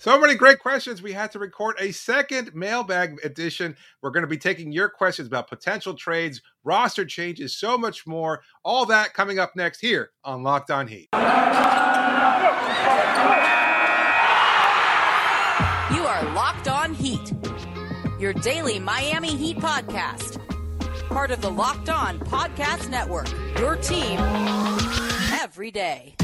So many great questions. We had to record a second mailbag edition. We're going to be taking your questions about potential trades, roster changes, so much more. All that coming up next here on Locked On Heat. You are Locked On Heat, your daily Miami Heat podcast. Part of the Locked On Podcast Network, your team every day.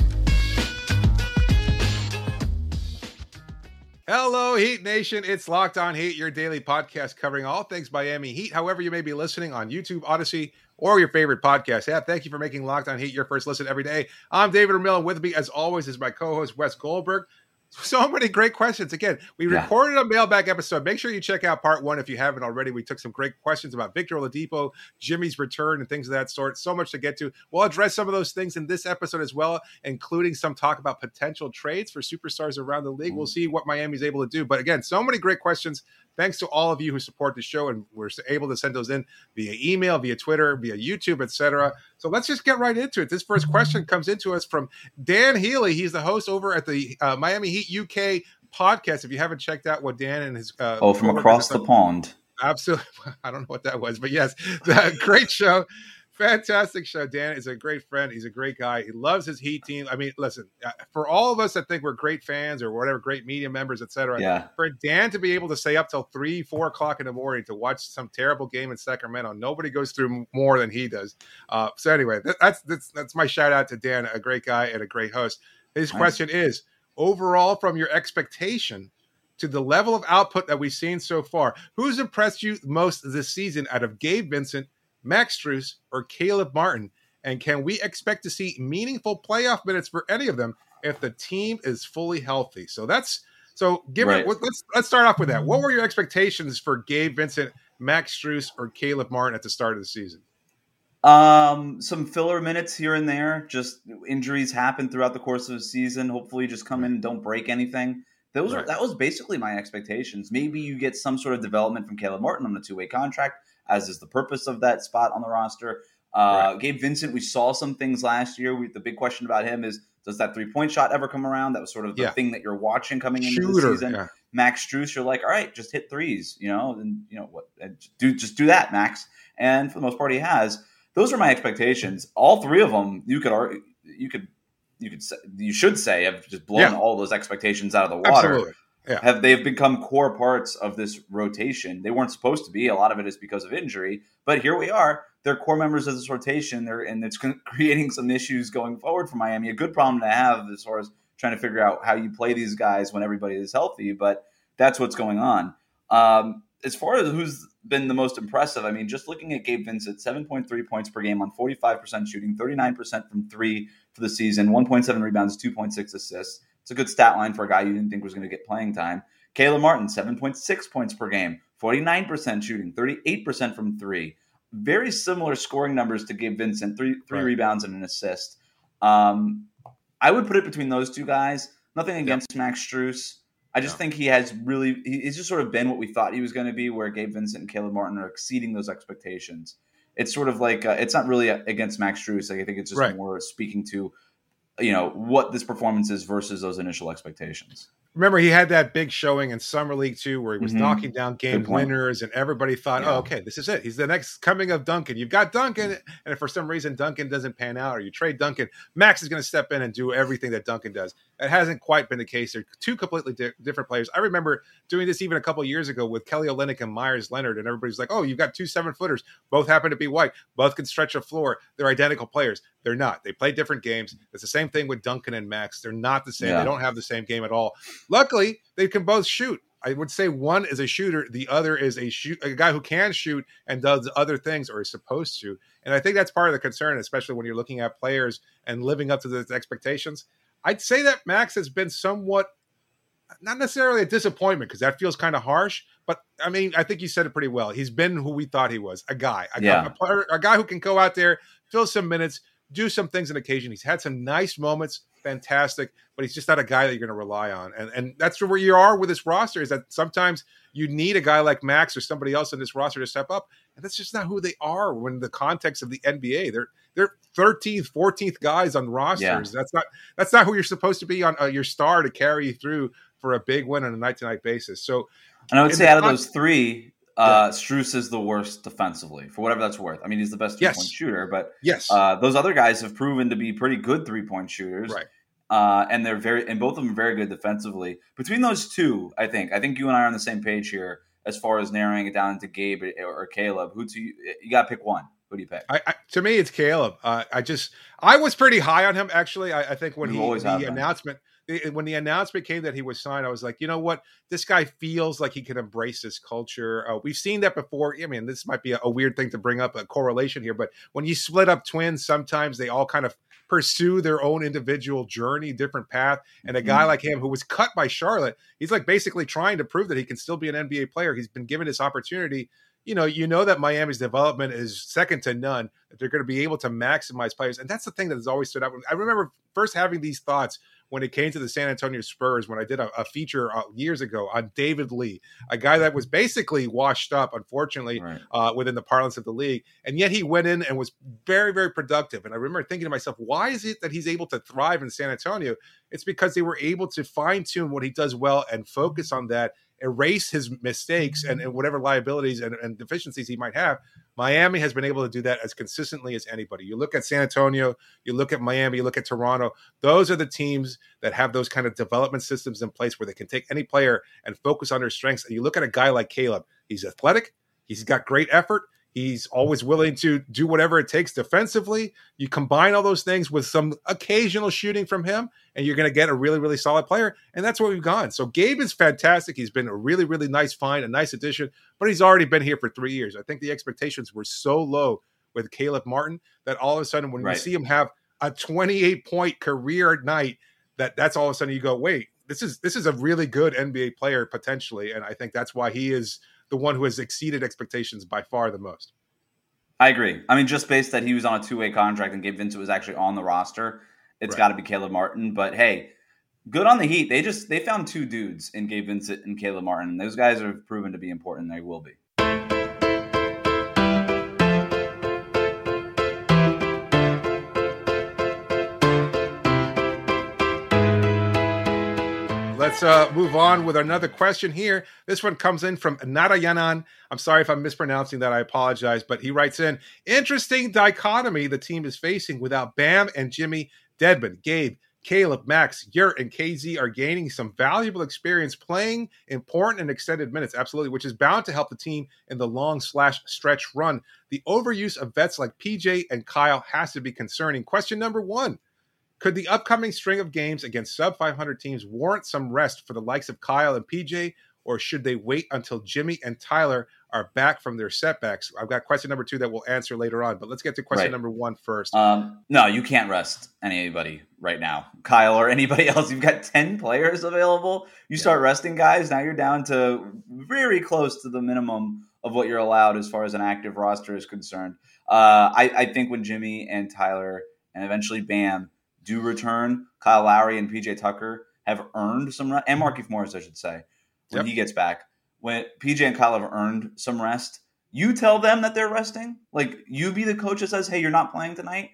Hello, Heat Nation. It's Locked On Heat, your daily podcast covering all things Miami Heat. However, you may be listening on YouTube, Odyssey, or your favorite podcast app. Thank you for making Locked On Heat your first listen every day. I'm David Ramil, and with me, as always, is my co-host Wes Goldberg. So many great questions. Again, we Yeah. recorded a mailbag episode. Make sure you check out part one if you haven't already. We took some great questions about Victor Oladipo, Jimmy's return, and things of that sort. So much to get to. We'll address some of those things in this episode as well, including some talk about potential trades for superstars around the league. We'll mm. see what Miami's able to do. But again, so many great questions. Thanks to all of you who support the show, and we're able to send those in via email, via Twitter, via YouTube, etc. So let's just get right into it. This first question comes into us from Dan Healy. He's the host over at the uh, Miami Heat UK podcast. If you haven't checked out what Dan and his uh, Oh, from across the pond. Absolutely. I don't know what that was, but yes, the great show. Fantastic show. Dan is a great friend. He's a great guy. He loves his Heat team. I mean, listen, uh, for all of us that think we're great fans or whatever, great media members, etc. Yeah. For Dan to be able to stay up till three, four o'clock in the morning to watch some terrible game in Sacramento, nobody goes through more than he does. Uh, so anyway, that, that's that's that's my shout out to Dan, a great guy and a great host. His Nice. question is overall from your expectation to the level of output that we've seen so far, who's impressed you most this season out of Gabe Vincent, Max Strus, or Caleb Martin? And can we expect to see meaningful playoff minutes for any of them if the team is fully healthy? So that's so. Give Right. it. Let's let's start off with that. What were your expectations for Gabe Vincent, Max Strus, or Caleb Martin at the start of the season? Um, some filler minutes here and there. Just injuries happen throughout the course of the season. Hopefully, just come in and don't break anything. Those Right. are that was basically my expectations. Maybe you get some sort of development from Caleb Martin on a two way contract, as is the purpose of that spot on the roster. Uh, Gabe Vincent, we saw some things last year. We, the big question about him is, does that three point shot ever come around? That was sort of the Yeah. thing that you're watching coming into the season. Yeah. Max Strus, you're like, all right, just hit threes, you know, and you know what, do just do that, Max. And for the most part, he has. Those are my expectations. All three of them, you could argue, you could, you could, say, you should say, have just blown Yeah. all those expectations out of the water. Absolutely. Yeah. Have they've become core parts of this rotation? They weren't supposed to be. A lot of it is because of injury, but here we are. They're core members of this rotation. They're and it's creating some issues going forward for Miami. A good problem to have as far as trying to figure out how you play these guys when everybody is healthy. But that's what's going on. Um, as far as who's been the most impressive, I mean, just looking at Gabe Vincent, 7.3 points per game on 45% shooting, 39% from three for the season, 1.7 rebounds, 2.6 assists. It's a good stat line for a guy you didn't think was going to get playing time. Caleb Martin, 7.6 points per game, 49% shooting, 38% from three. Very similar scoring numbers to Gabe Vincent, three, three Right. rebounds and an assist. Um, I would put it between those two guys. Nothing against Max Strus. I just Yeah. think he has really he's just sort of been what we thought he was going to be, where Gabe Vincent and Caleb Martin are exceeding those expectations. It's sort of like uh, it's not really against Max Strus. Like, I think it's just Right. more speaking to you know what this performance is versus those initial expectations. Remember, he had that big showing in summer league too, where he was Mhm. knocking down game winners, and everybody thought, Yeah. "Oh, okay, this is it. He's the next coming of Duncan." You've got Duncan, and if for some reason Duncan doesn't pan out, or you trade Duncan, Max is going to step in and do everything that Duncan does. That hasn't quite been the case. They're two completely di- different players. I remember doing this even a couple years ago with Kelly Olynyk and Meyers Leonard, and everybody's like, "Oh, you've got two seven footers. Both happen to be white. Both can stretch a floor. They're identical players. They're not. They play different games. It's the same thing with Duncan and Max. They're not the same. Yeah. They don't have the same game at all. Luckily, they can both shoot. I would say one is a shooter, the other is a shoot a guy who can shoot and does other things or is supposed to. And I think that's part of the concern, especially when you're looking at players and living up to those expectations. I'd say that Max has been somewhat not necessarily a disappointment because that feels kind of harsh. But I mean, I think you said it pretty well. He's been who we thought he was a guy, a, Yeah. a, player, a guy who can go out there, fill some minutes, do some things on occasion. He's had some nice moments, fantastic, but he's just not a guy that you're going to rely on. And and that's where you are with this roster is that sometimes you need a guy like Max or somebody else in this roster to step up, and that's just not who they are when the context of the NBA. They're they're 13th, 14th guys on rosters. Yeah. That's not that's not who you're supposed to be on uh, your star to carry you through for a big win on a night to night basis. So And I would say out of those three, uh, Strus is the worst defensively for whatever that's worth. I mean, he's the best three Yes. point shooter, but yes, uh, those other guys have proven to be pretty good three point shooters. Right. Uh, and they're very, and both of them are very good defensively. Between those two, I think, I think you and I are on the same page here as far as narrowing it down into Gabe or, Caleb. Who do you, you got to pick one. Who do you pick? I, I, to me, it's Caleb. Uh, I just, I was pretty high on him actually. I, I think when You he the announcement, when the announcement came that he was signed, I was like, you know what, this guy feels like he can embrace this culture. Uh, we've seen that before. I mean, this might be a, a weird thing to bring up a correlation here, but when you split up twins, sometimes they all kind of pursue their own individual journey, different path. And a guy Mhm. like him who was cut by Charlotte, he's like basically trying to prove that he can still be an NBA player. He's been given this opportunity you know, you know that Miami's development is second to none. That they're going to be able to maximize players, and that's the thing that has always stood out. I remember first having these thoughts when it came to the San Antonio Spurs when I did a, a feature uh, years ago on David Lee, a guy that was basically washed up, unfortunately, Right. uh, within the parlance of the league, and yet he went in and was very, very productive. And I remember thinking to myself, why is it that he's able to thrive in San Antonio? It's because they were able to fine tune what he does well and focus on that erase his mistakes and, and whatever liabilities and, and deficiencies he might have. Miami has been able to do that as consistently as anybody. You look at San Antonio, you look at Miami, you look at Toronto. Those are the teams that have those kind of development systems in place where they can take any player and focus on their strengths. And you look at a guy like Caleb, he's athletic, he's got great effort, He's always willing to do whatever it takes defensively. You combine all those things with some occasional shooting from him, and you're going to get a really, really solid player. And that's where we've gone. So Gabe is fantastic. He's been a really, really nice find, a nice addition, but he's already been here for three years. I think the expectations were so low with Caleb Martin that all of a sudden, when Right. we see him have a 28 point career night, that that's all of a sudden you go, wait, this is this is a really good NBA player potentially, and I think that's why he is the one who has exceeded expectations by far the most. I agree. I mean, just based that he was on a two way contract and Gabe Vincent was actually on the roster, it's Right. got to be Caleb Martin. But hey, good on the Heat. They just they found two dudes in Gabe Vincent and Caleb Martin. Those guys have proven to be important. They will be. Let's uh, move on with another question here. This one comes in from Narayanan. I'm sorry if I'm mispronouncing that. I apologize. But he writes in Interesting dichotomy the team is facing without Bam and Jimmy Dedmon. Gabe, Caleb, Max, Yurt, and KZ are gaining some valuable experience playing important and extended minutes. Absolutely, which is bound to help the team in the long slash stretch run. The overuse of vets like PJ and Kyle has to be concerning. Question number one. Could the upcoming string of games against sub 500 teams warrant some rest for the likes of Kyle and PJ, or should they wait until Jimmy and Tyler are back from their setbacks? I've got question number two that we'll answer later on, but let's get to question Right. number one first. Um, no, you can't rest anybody right now, Kyle or anybody else. You've got ten players available. You start resting guys. Now you're down to very close to the minimum of what you're allowed as far as an active roster is concerned. Uh, I, I think when Jimmy and Tyler and eventually Bam do return, Kyle Lowry and PJ Tucker have earned some rest, and Markieff Morris, I should say, when Yep. he gets back. When PJ and Kyle have earned some rest, you tell them that they're resting. Like you be the coach that says, "Hey, you're not playing tonight."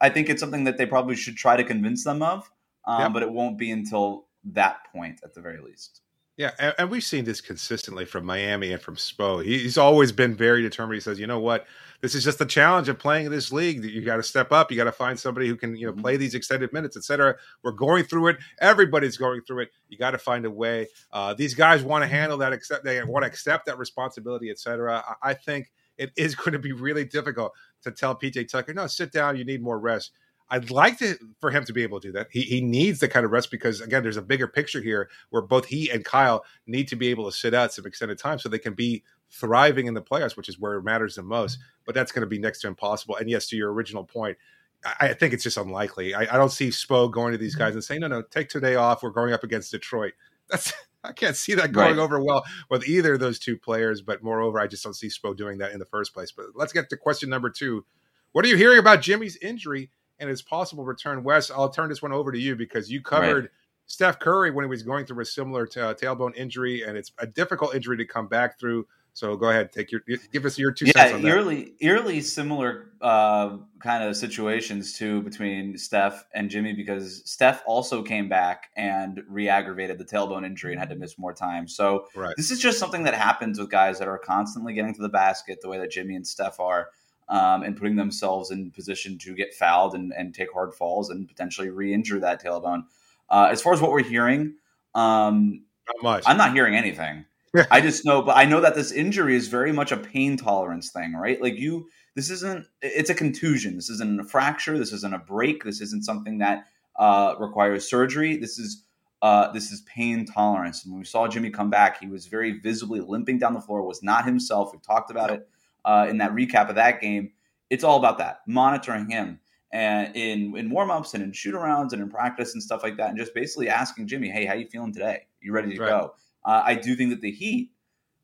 I think it's something that they probably should try to convince them of, um, Yep. but it won't be until that point at the very least. Yeah, and, and we've seen this consistently from Miami and from Spo. He- He's always been very determined. He says, "You know what? This is just the challenge of playing in this league. That you got to step up. You got to find somebody who can, you know, Mhm. play these extended minutes, etc. We're going through it. Everybody's going through it. You got to find a way. Uh, these guys want to handle that. Accept they want to accept that responsibility, etc. I, I think it is going to be really difficult to tell PJ Tucker, "No, sit down. You need more rest." I'd like to for him to be able to do that. He he needs the kind of rest because again, there's a bigger picture here where both he and Kyle need to be able to sit out some extended time so they can be thriving in the playoffs, which is where it matters the most. But that's going to be next to impossible. And yes, to your original point, I, I think it's just unlikely. I, I don't see Spo going to these mm-hmm. guys and saying, "No, no, take today off. We're going up against Detroit." that's I can't see that going Right. over well with either of those two players. But moreover, I just don't see Spo doing that in the first place. But let's get to question number two. What are you hearing about Jimmy's injury and his possible return? Wes, I'll turn this one over to you because you covered Steph Curry when he was going through a similar t- uh, tailbone injury, and it's a difficult injury to come back through. So go ahead, take your give us your two cents yeah, eerily, eerily similar uh, kind of situations too between Steph and Jimmy because Steph also came back and re-aggravated the tailbone injury and had to miss more time. So Right. this is just something that happens with guys that are constantly getting to the basket the way that Jimmy and Steph are. Um, and putting themselves in position to get fouled and, and take hard falls and potentially re-injure that tailbone. Uh, as far as what we're hearing, um, Not much. I'm not hearing anything. I just know, but I know that this injury is very much a pain tolerance thing, right? Like you, this isn't, it's a contusion. This isn't a fracture. This isn't a break. This isn't something that uh, requires surgery. This is, uh, this is pain tolerance. And when we saw Jimmy come back, he was very visibly limping down the floor, was not himself. We talked about it uh, in that recap of that game. It's all about that, monitoring him and in, in warm-ups and in shoot-arounds and in practice and stuff like that. And just basically asking Jimmy, hey, how you feeling today? You ready to Right. go? Uh, I do think that the Heat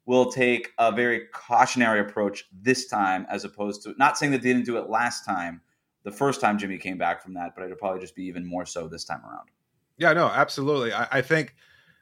will take a very cautionary approach this time, as opposed to not saying that they didn't do it last time, the first time Jimmy came back from that, but it'll probably just be even more so this time around. Yeah, no, absolutely. I, I think,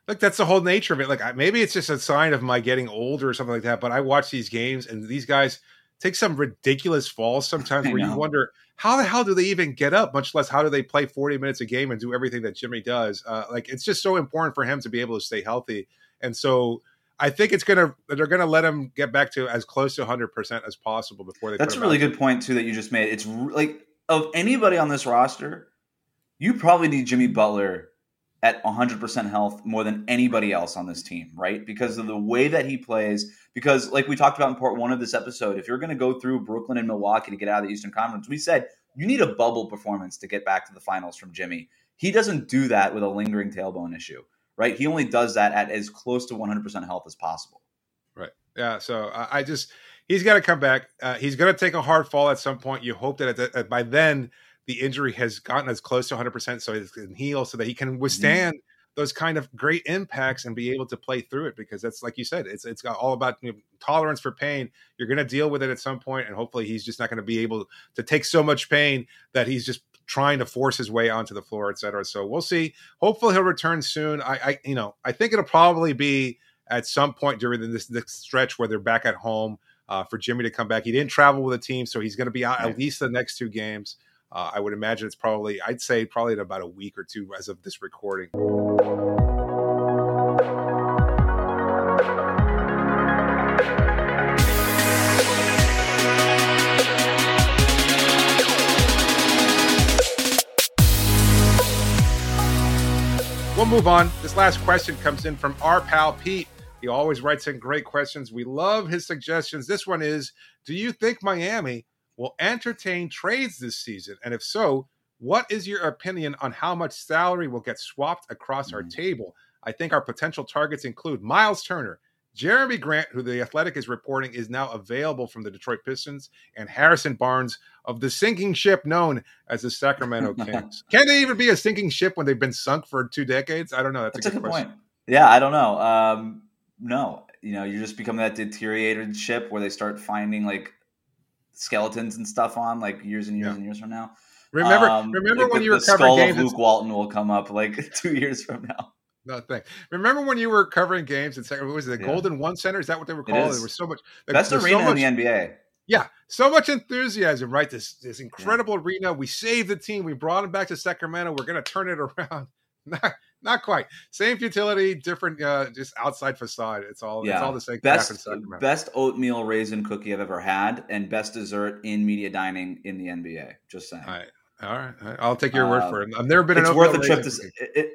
look, that's the whole nature of it. Like, maybe it's just a sign of my getting older or something like that. But I watch these games, and these guys take some ridiculous falls sometimes, where you wonder how the hell do they even get up? Much less how do they play forty minutes a game and do everything that Jimmy does. Uh, like, it's just so important for him to be able to stay healthy. And so, I think it's gonna they're gonna let him get back to as close to hundred percent as possible before they. That's a really out. good point too that you just made. It's like of anybody on this roster, you probably need Jimmy Butler at 100% health more than anybody else on this team, right? Because of the way that he plays. Because, like we talked about in part one of this episode, if you're going to go through Brooklyn and Milwaukee to get out of the Eastern Conference, we said you need a bubble performance to get back to the finals from Jimmy. He doesn't do that with a lingering tailbone issue, right? He only does that at as close to 100% health as possible. Right. Yeah. So I, just he's got to come back. Uh, he's going to take a hard fall at some point. You hope that, at the, by then the injury has gotten as close to 100 percent, so it can heal, so that he can withstand those kind of great impacts and be able to play through it. Because that's like you said, it's it's got all about you know, tolerance for pain. You're going to deal with it at some point, and hopefully he's just not going to be able to take so much pain that he's just trying to force his way onto the floor, et cetera. So we'll see. Hopefully he'll return soon. I, I you know I think it'll probably be at some point during this, this stretch where they're back at home uh, for Jimmy to come back. He didn't travel with the team, so he's going to be out Right. at least the next two games. Uh, I would imagine it's probably, I'd say probably in about a week or two as of this recording. We'll move on. This last question comes in from our pal Pete. He always writes in great questions. We love his suggestions. This one is Do you think Miami will entertain trades this season? And if so, what is your opinion on how much salary will get swapped across our Mhm. table? I think our potential targets include Myles Turner, Jerami Grant, who the Athletic is reporting is now available from the Detroit Pistons, and Harrison Barnes of the sinking ship known as the Sacramento Kings. Can they even be a sinking ship when they've been sunk for two decades? I don't know. That's, That's a a good, good question. point. Yeah, I don't know. Um, no, you know, you just become that deteriorated ship where they start finding like skeletons and stuff on like years and years Yeah. and years from now. Remember, Um, remember like when the, you were the covering skull games? of Luke Walton will come up like two years from now. No, thanks. Remember when you were covering games at Sacramento? What was it the Yeah. Golden One Center? Is that what they were called? There was so much. Best arena so much, in the NBA. Yeah, so much enthusiasm, right? This this incredible arena. We saved the team. We brought them back to Sacramento. We're going to turn it around. Not, quite. Same futility, different, uh, just outside facade. It's all. yeah. It's all the same Best best oatmeal raisin cookie I've ever had, and best dessert in media dining in the NBA. Just saying. All right, all right. all right. I'll take your word Uh, for it. I've never been. it's worth a trip to. raisin s- cookie. It, it-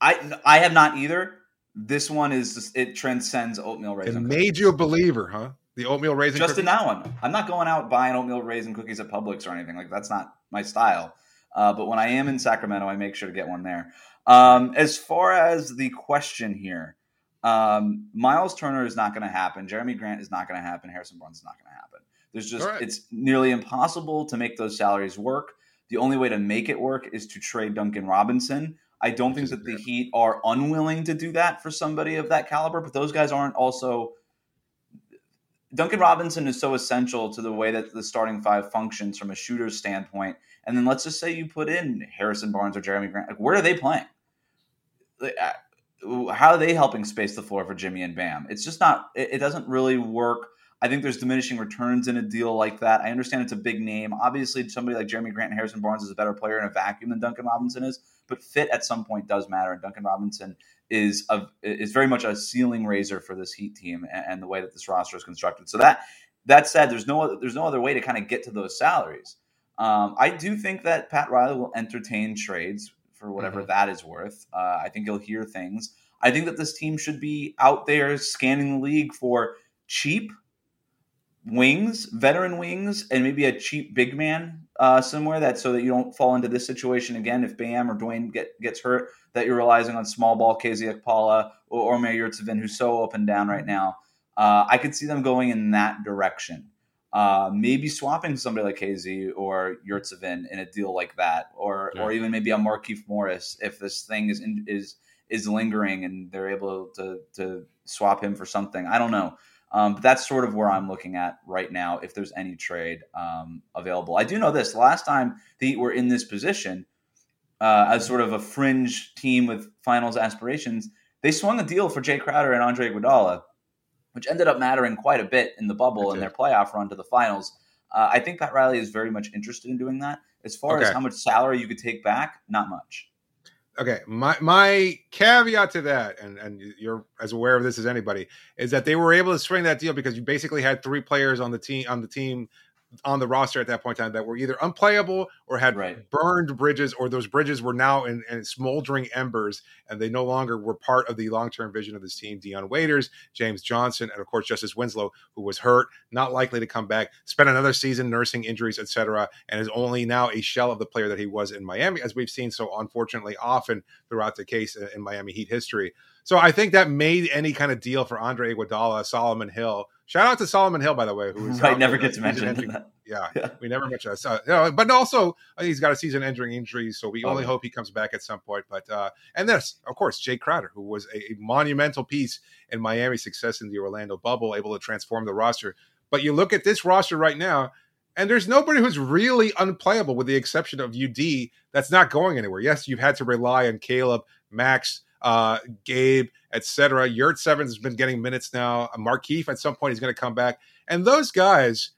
I I have not either. This one is just, it transcends oatmeal raisin. It raisin. made you a believer, huh? The oatmeal raisin. just cookie? in that one. I'm not going out buying oatmeal raisin cookies at Publix or anything like that's not my style. Uh, but when I am in Sacramento, I make sure to get one there. Um, as far as the question here, um, Myles Turner is not going to happen. Jerami Grant is not going to happen. Harrison Barnes is not going to happen. There's just right. it's nearly impossible to make those salaries work. The only way to make it work is to trade Duncan Robinson. I don't think that the Heat are unwilling to do that for somebody of that caliber, but those guys aren't also. Duncan Robinson is so essential to the way that the starting five functions from a shooter's standpoint. And then let's just say you put in Harrison Barnes or Jerami Grant. Like, where are they playing? Uh, how are they helping space the floor for Jimmy and Bam? It's just not. It, it doesn't really work I think there's diminishing returns in a deal like that. I understand it's a big name. Obviously, somebody like Jerami Grant and Harrison Barnes is a better player in a vacuum than Duncan Robinson is, but fit at some point does matter. And Duncan Robinson is a, is very much a ceiling raiser for this Heat team and, and the way that this roster is constructed. So that that said, there's no other, there's no other way to kind of get to those salaries. Um, I do think that Pat Riley will entertain trades for whatever mm-hmm. that is worth. Uh, I think you'll hear things. I think that this team should be out there scanning the league for cheap wings, veteran wings, and maybe a cheap big man uh, somewhere that so that you don't fall into this situation again if Bam or Dewayne get, gets hurt that you're relying on small ball KZ Okpala or, or Omer Yurtseven who's so up and down right now. Uh, I could see them going in that direction. Uh, maybe swapping somebody like KZ or Yurtseven in a deal like that, or yeah. or even maybe a Markieff Morris if this thing is in, is is lingering and they're able to to swap him for something. I don't know. Um, but that's sort of where I'm looking at right now. If there's any trade um, available, I do know this. Last time the Heat were in this position uh, as sort of a fringe team with finals aspirations, they swung a deal for Jae Crowder and Andre Iguodala, which ended up mattering quite a bit in the bubble and their playoff run to the finals. Uh, I think Pat Riley is very much interested in doing that. As far okay. as how much salary you could take back, not much okay my my caveat to that and and you're as aware of this as anybody is that they were able to swing that deal because you basically had three players on the team on the team on the roster at that point in time that were either unplayable or had right. burned bridges, or those bridges were now in, in, smoldering embers, and they no longer were part of the long term vision of this team. Dion Waiters, James Johnson, and of course Justice Winslow, who was hurt, not likely to come back, spent another season nursing injuries, etc., and is only now a shell of the player that he was in Miami, as we've seen so unfortunately often throughout the case in Miami Heat history. So I think that made any kind of deal for Andre Iguodala, Solomon Hill. Shout out to Solomon Hill, by the way, who right never gets mentioned. Yeah, yeah, we never mentioned that. you know, but also he's got a season-ending injury, so we oh, only hope he comes back at some point. But uh, and this, of course, Jae Crowder, who was a, a monumental piece in Miami's success in the Orlando bubble, able to transform the roster. But you look at this roster right now, and there's nobody who's really unplayable, with the exception of UD. That's not going anywhere. Yes, you've had to rely on Caleb, Max uh, Gabe, etc. Yurtseven has been getting minutes now. Markieff at some point he's going to come back, and those guys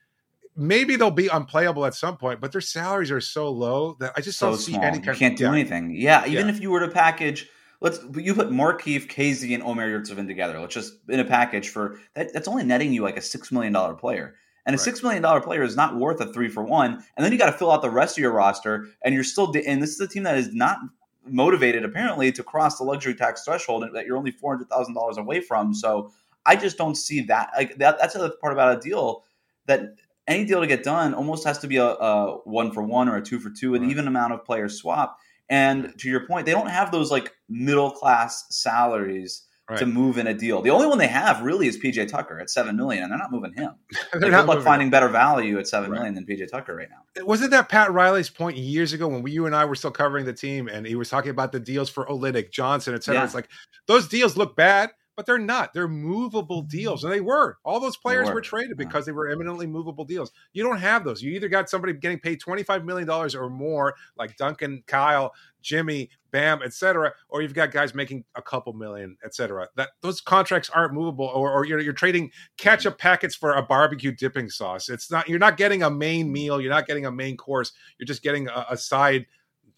maybe they'll be unplayable at some point, but their salaries are so low that I just so don't see any. Kind you can't do yeah. anything. Yeah, even yeah. if you were to package. Let's you put Markieff, KZ, and Omer Yurtseven together. Let's just in a package for that. That's only netting you like a six million dollar player. And a right. six million dollar player is not worth a three for one. And then you got to fill out the rest of your roster, and you're still. And this is a team that is not motivated apparently to cross the luxury tax threshold that you're only four hundred thousand dollars away from. So I just don't see that. Like that, that's the part about a deal that any deal to get done almost has to be a, a one for one or a two for two, an right. even amount of players swap. And to your point, they don't have those like middle class salaries right. to move in a deal. The only one they have really is PJ Tucker at seven million, and they're not moving him. they're not good luck finding him. better value at seven right. million than PJ Tucker right now. Wasn't that Pat Riley's point years ago when we, you and I were still covering the team, and he was talking about the deals for Olynyk, Johnson, etc. Yeah. It's like those deals look bad but they're not. They're movable deals, and they were. All those players were. were. traded because they were eminently movable deals. You don't have those. You either got somebody getting paid twenty five million dollars or more, like Duncan, Kyle, Jimmy, Bam, etc., or you've got guys making a couple million, etc. That those contracts aren't movable, or, or you're, you're trading ketchup mm-hmm. packets for a barbecue dipping sauce. It's not. You're not getting a main mm-hmm. meal. You're not getting a main course. You're just getting a, a side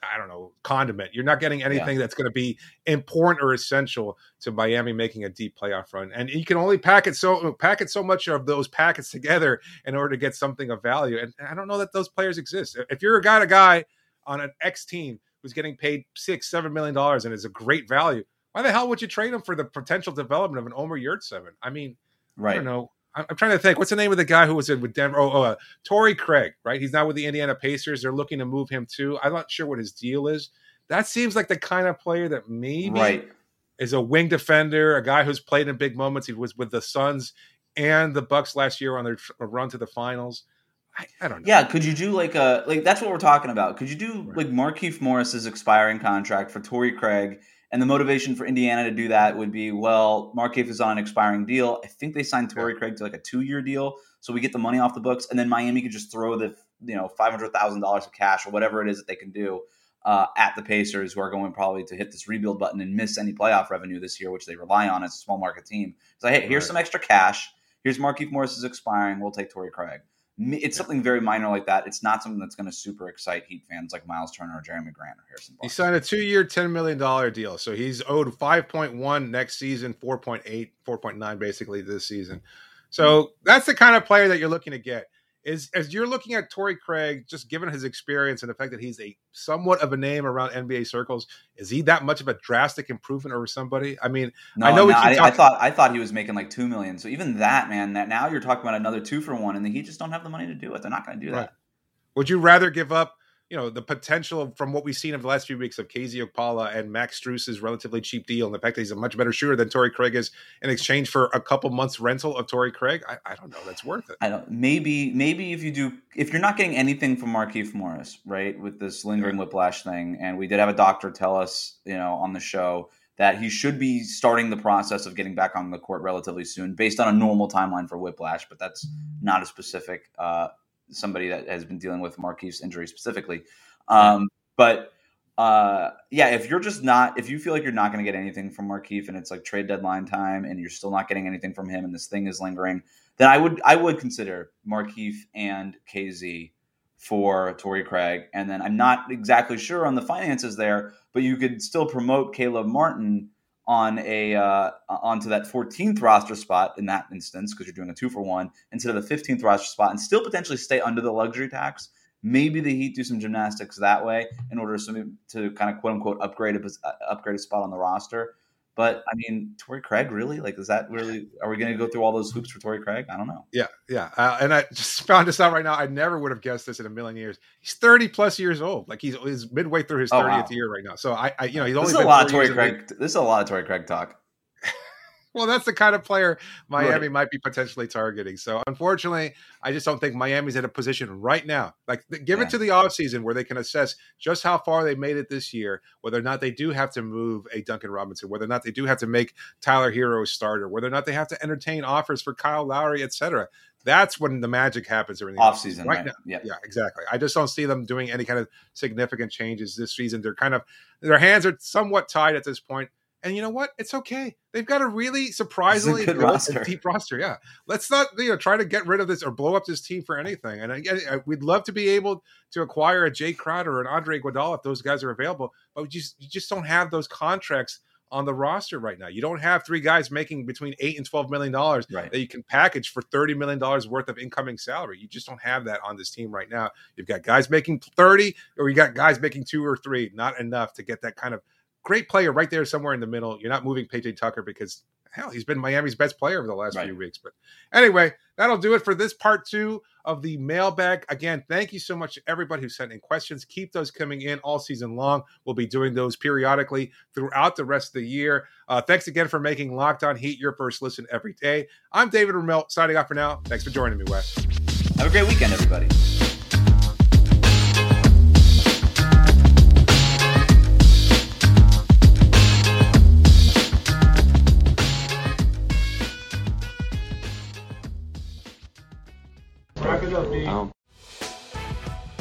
I don't know, condiment. You're not getting anything yeah. that's going to be important or essential to Miami making a deep playoff run. And you can only pack it so pack it so much of those packets together in order to get something of value. And I don't know that those players exist. If you're a guy, a guy on an X team who's getting paid six, seven million dollars and is a great value, why the hell would you trade him for the potential development of an Omer Yurtseven? I mean, right. I don't know. I'm trying to think. What's the name of the guy who was in with Denver? Oh, oh uh, Torrey Craig, right? He's now with the Indiana Pacers. They're looking to move him too. I'm not sure what his deal is. That seems like the kind of player that maybe right. is a wing defender, a guy who's played in big moments. He was with the Suns and the Bucks last year on their run to the finals. I, I don't know. Yeah, could you do like a like that's what we're talking about? Could you do Right. like Markieff Morris's expiring contract for Torrey Craig? And the motivation for Indiana to do that would be, well, Markieff is on an expiring deal. I think they signed Torrey Craig to like a two-year deal, so we get the money off the books, and then Miami could just throw the you know five hundred thousand dollars of cash or whatever it is that they can do uh, at the Pacers, who are going probably to hit this rebuild button and miss any playoff revenue this year, which they rely on as a small market team. So hey, here's Right. some extra cash. Here's Markieff Morris is expiring. We'll take Torrey Craig. It's something very minor like that. It's not something that's going to super excite Heat fans like Myles Turner or Jerami Grant or Harrison He signed a two-year, ten million dollar deal, so he's owed five point one next season, 4.8, 4.9 basically this season. So hmm. that's the kind of player that you're looking to get. Is as you're looking at Torrey Craig, just given his experience and the fact that he's a somewhat of a name around NBA circles, is he that much of a drastic improvement over somebody? I mean, No, I know we no, I, I thought I thought he was making like two million. So even that man, that now you're talking about another two for one, and the Heat just don't have the money to do it. They're not going to do Right. that. Would you rather give up, you know, the potential from what we've seen over the last few weeks of KZ Okpala and Max Strus's relatively cheap deal and the fact that he's a much better shooter than Torrey Craig is in exchange for a couple months rental of Torrey Craig? I, I don't know. That's worth it. I don't. Maybe maybe if you do, if you're not getting anything from Markieff Morris, right, with this lingering whiplash thing, and we did have a doctor tell us, you know, on the show that he should be starting the process of getting back on the court relatively soon, based on a normal timeline for whiplash, but that's not a specific uh, somebody that has been dealing with Markieff's injury specifically. Um, but uh, yeah, if you're just not, if you feel like you're not going to get anything from Markieff and it's like trade deadline time and you're still not getting anything from him and this thing is lingering, then I would I would consider Markieff and KZ for Torrey Craig, and then I'm not exactly sure on the finances there, but you could still promote Caleb Martin on a uh, onto that 14th roster spot in that instance because you're doing a two for one instead of the 15th roster spot, and still potentially stay under the luxury tax. Maybe the Heat do some gymnastics that way in order to, to kind of quote unquote upgrade a uh, upgrade a spot on the roster. But I mean, Torrey Craig, really? Like, is that really? Are we going to go through all those hoops for Torrey Craig? I don't know. Yeah, yeah. Uh, and I just found this out right now. I never would have guessed this in a million years. He's 30 plus years old. Like he's, he's midway through his Oh, 30th wow. year right now. So I, I you know, he's This only is a lot of four Torrey years in the Craig. This is a lot of Torrey Craig talk. Well, that's the kind of player Miami Right. might be potentially targeting. So, unfortunately, I just don't think Miami's in a position right now. Like, give Yeah. it to the offseason where they can assess just how far they made it this year, whether or not they do have to move a Duncan Robinson, whether or not they do have to make Tyler Herro a starter, whether or not they have to entertain offers for Kyle Lowry, et cetera. That's when the magic happens during the Off offseason. season, Right right? now, Yeah. yeah, exactly. I just don't see them doing any kind of significant changes this season. They're kind of their hands are somewhat tied at this point. And you know what? It's okay. They've got a really surprisingly good good roster. deep roster. Yeah, let's not you know try to get rid of this or blow up this team for anything. And I- we'd love to be able to acquire a Jae Crowder or an Andre Iguodala if those guys are available. But we just you just don't have those contracts on the roster right now. You don't have three guys making between eight and twelve million dollars Right. that you can package for thirty million dollars worth of incoming salary. You just don't have that on this team right now. You've got guys making thirty, or you got guys making two or three. Not enough to get that kind of great player right there somewhere in the middle. You're not moving PJ Tucker because hell, he's been Miami's best player over the last Right. few weeks. But anyway, that'll do it for this part two of the mailbag. Again, thank you so much to everybody who sent in questions. Keep those coming in all season long. We'll be doing those periodically throughout the rest of the year. Uh, thanks again for making Locked On Heat your first listen every day. I'm David Ramil signing off for now. Thanks for joining me, Wes. Have a great weekend, everybody.